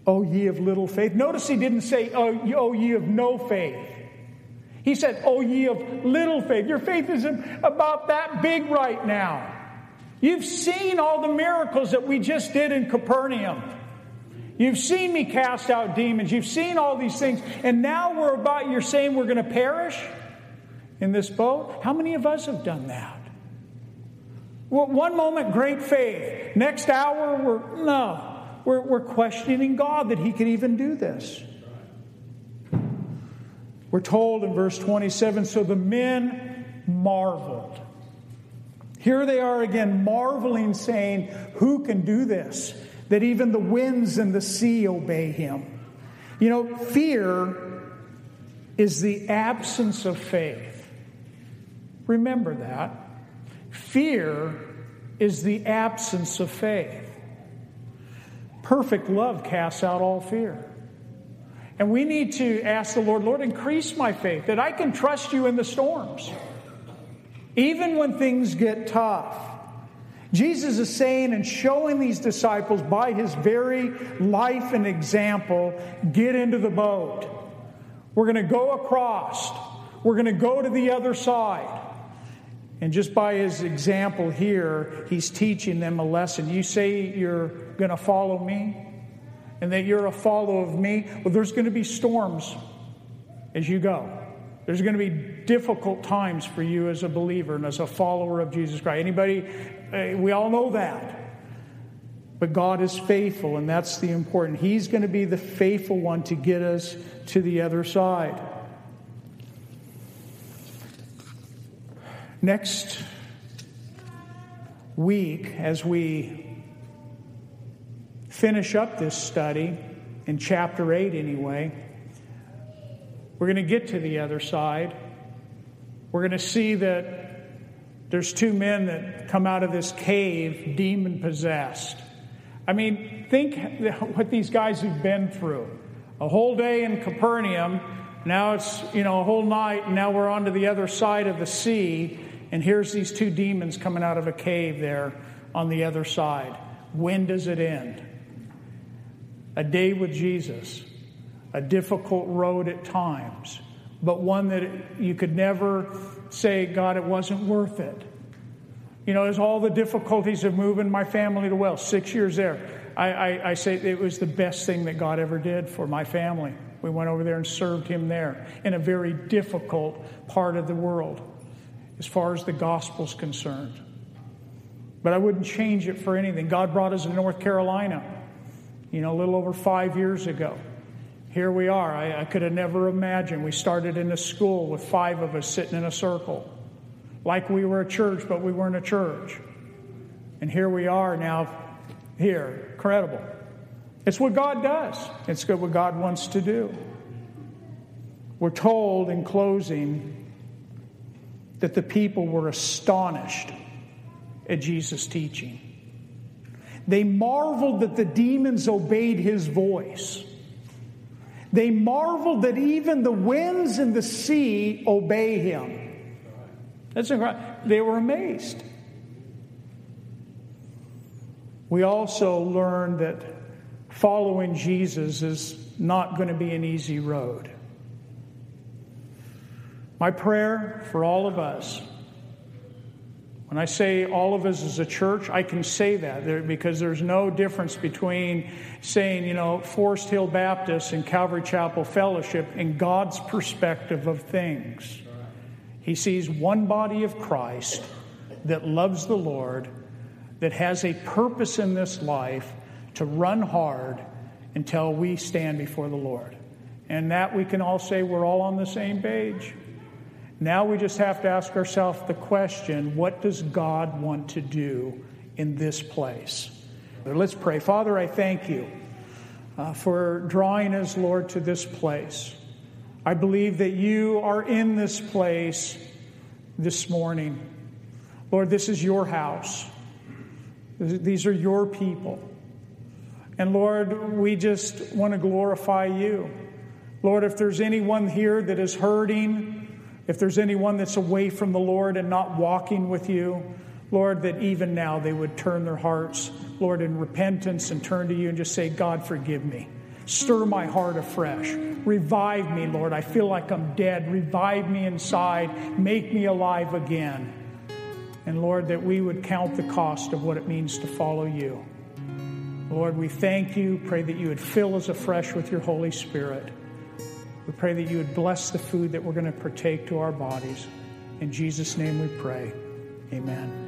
O ye of little faith. Notice he didn't say, oh, oh ye of no faith. He said, Oh, ye of little faith. Your faith isn't about that big right now. You've seen all the miracles that we just did in Capernaum. You've seen me cast out demons. You've seen all these things. And now we're about, you're saying we're going to perish in this boat? How many of us have done that? Well, one moment, great faith. Next hour, we're, no. We're, we're questioning God that He could even do this. We're told in verse 27 so the men marveled. Here they are again, marveling, saying, Who can do this? that even the winds and the sea obey him. You know, fear is the absence of faith. Remember that. Fear is the absence of faith. Perfect love casts out all fear. And we need to ask the Lord, Lord, increase my faith that I can trust you in the storms, even when things get tough. Jesus is saying and showing these disciples by his very life and example get into the boat. We're going to go across, we're going to go to the other side. And just by his example here, he's teaching them a lesson. You say you're going to follow me and that you're a follower of me. Well, there's going to be storms as you go. There's going to be difficult times for you as a believer and as a follower of Jesus Christ. Anybody, uh, we all know that. But God is faithful, and that's the important. He's going to be the faithful one to get us to the other side. Next week, as we finish up this study, in chapter 8 anyway, we're going to get to the other side. We're going to see that there's two men that come out of this cave demon possessed. I mean, think what these guys have been through. A whole day in Capernaum, now it's, you know, a whole night, and now we're on to the other side of the sea, and here's these two demons coming out of a cave there on the other side. When does it end? A day with Jesus, a difficult road at times, but one that you could never say, God, it wasn't worth it. You know, as all the difficulties of moving my family to Wales, six years there, I, I, I, say it was the best thing that God ever did for my family. We went over there and served Him there in a very difficult part of the world as far as the gospel's concerned. But I wouldn't change it for anything. God brought us to North Carolina, you know, a little over five years ago. Here we are. I, I could have never imagined. We started in a school with five of us sitting in a circle like we were a church, but we weren't a church. And here we are now, here. Incredible. It's what God does, it's what God wants to do. We're told in closing that the people were astonished at Jesus' teaching. They marveled that the demons obeyed his voice. They marveled that even the winds and the sea obey him. That's incredible. They were amazed. We also learned that following Jesus is not going to be an easy road. My prayer for all of us, when I say all of us as a church, I can say that because there's no difference between saying, you know, Forest Hill Baptist and Calvary Chapel Fellowship in God's perspective of things. He sees one body of Christ that loves the Lord, that has a purpose in this life to run hard until we stand before the Lord. And that we can all say we're all on the same page. Now we just have to ask ourselves the question what does God want to do in this place? Let's pray. Father, I thank you uh, for drawing us, Lord, to this place. I believe that you are in this place this morning. Lord, this is your house. These are your people. And Lord, we just want to glorify you. Lord, if there's anyone here that is hurting, if there's anyone that's away from the Lord and not walking with you, Lord, that even now they would turn their hearts, Lord, in repentance and turn to you and just say, God, forgive me. Stir my heart afresh. Revive me, Lord. I feel like I'm dead. Revive me inside. Make me alive again. And Lord, that we would count the cost of what it means to follow you. Lord, we thank you. Pray that you would fill us afresh with your Holy Spirit. We pray that you would bless the food that we're going to partake to our bodies. In Jesus' name we pray. Amen.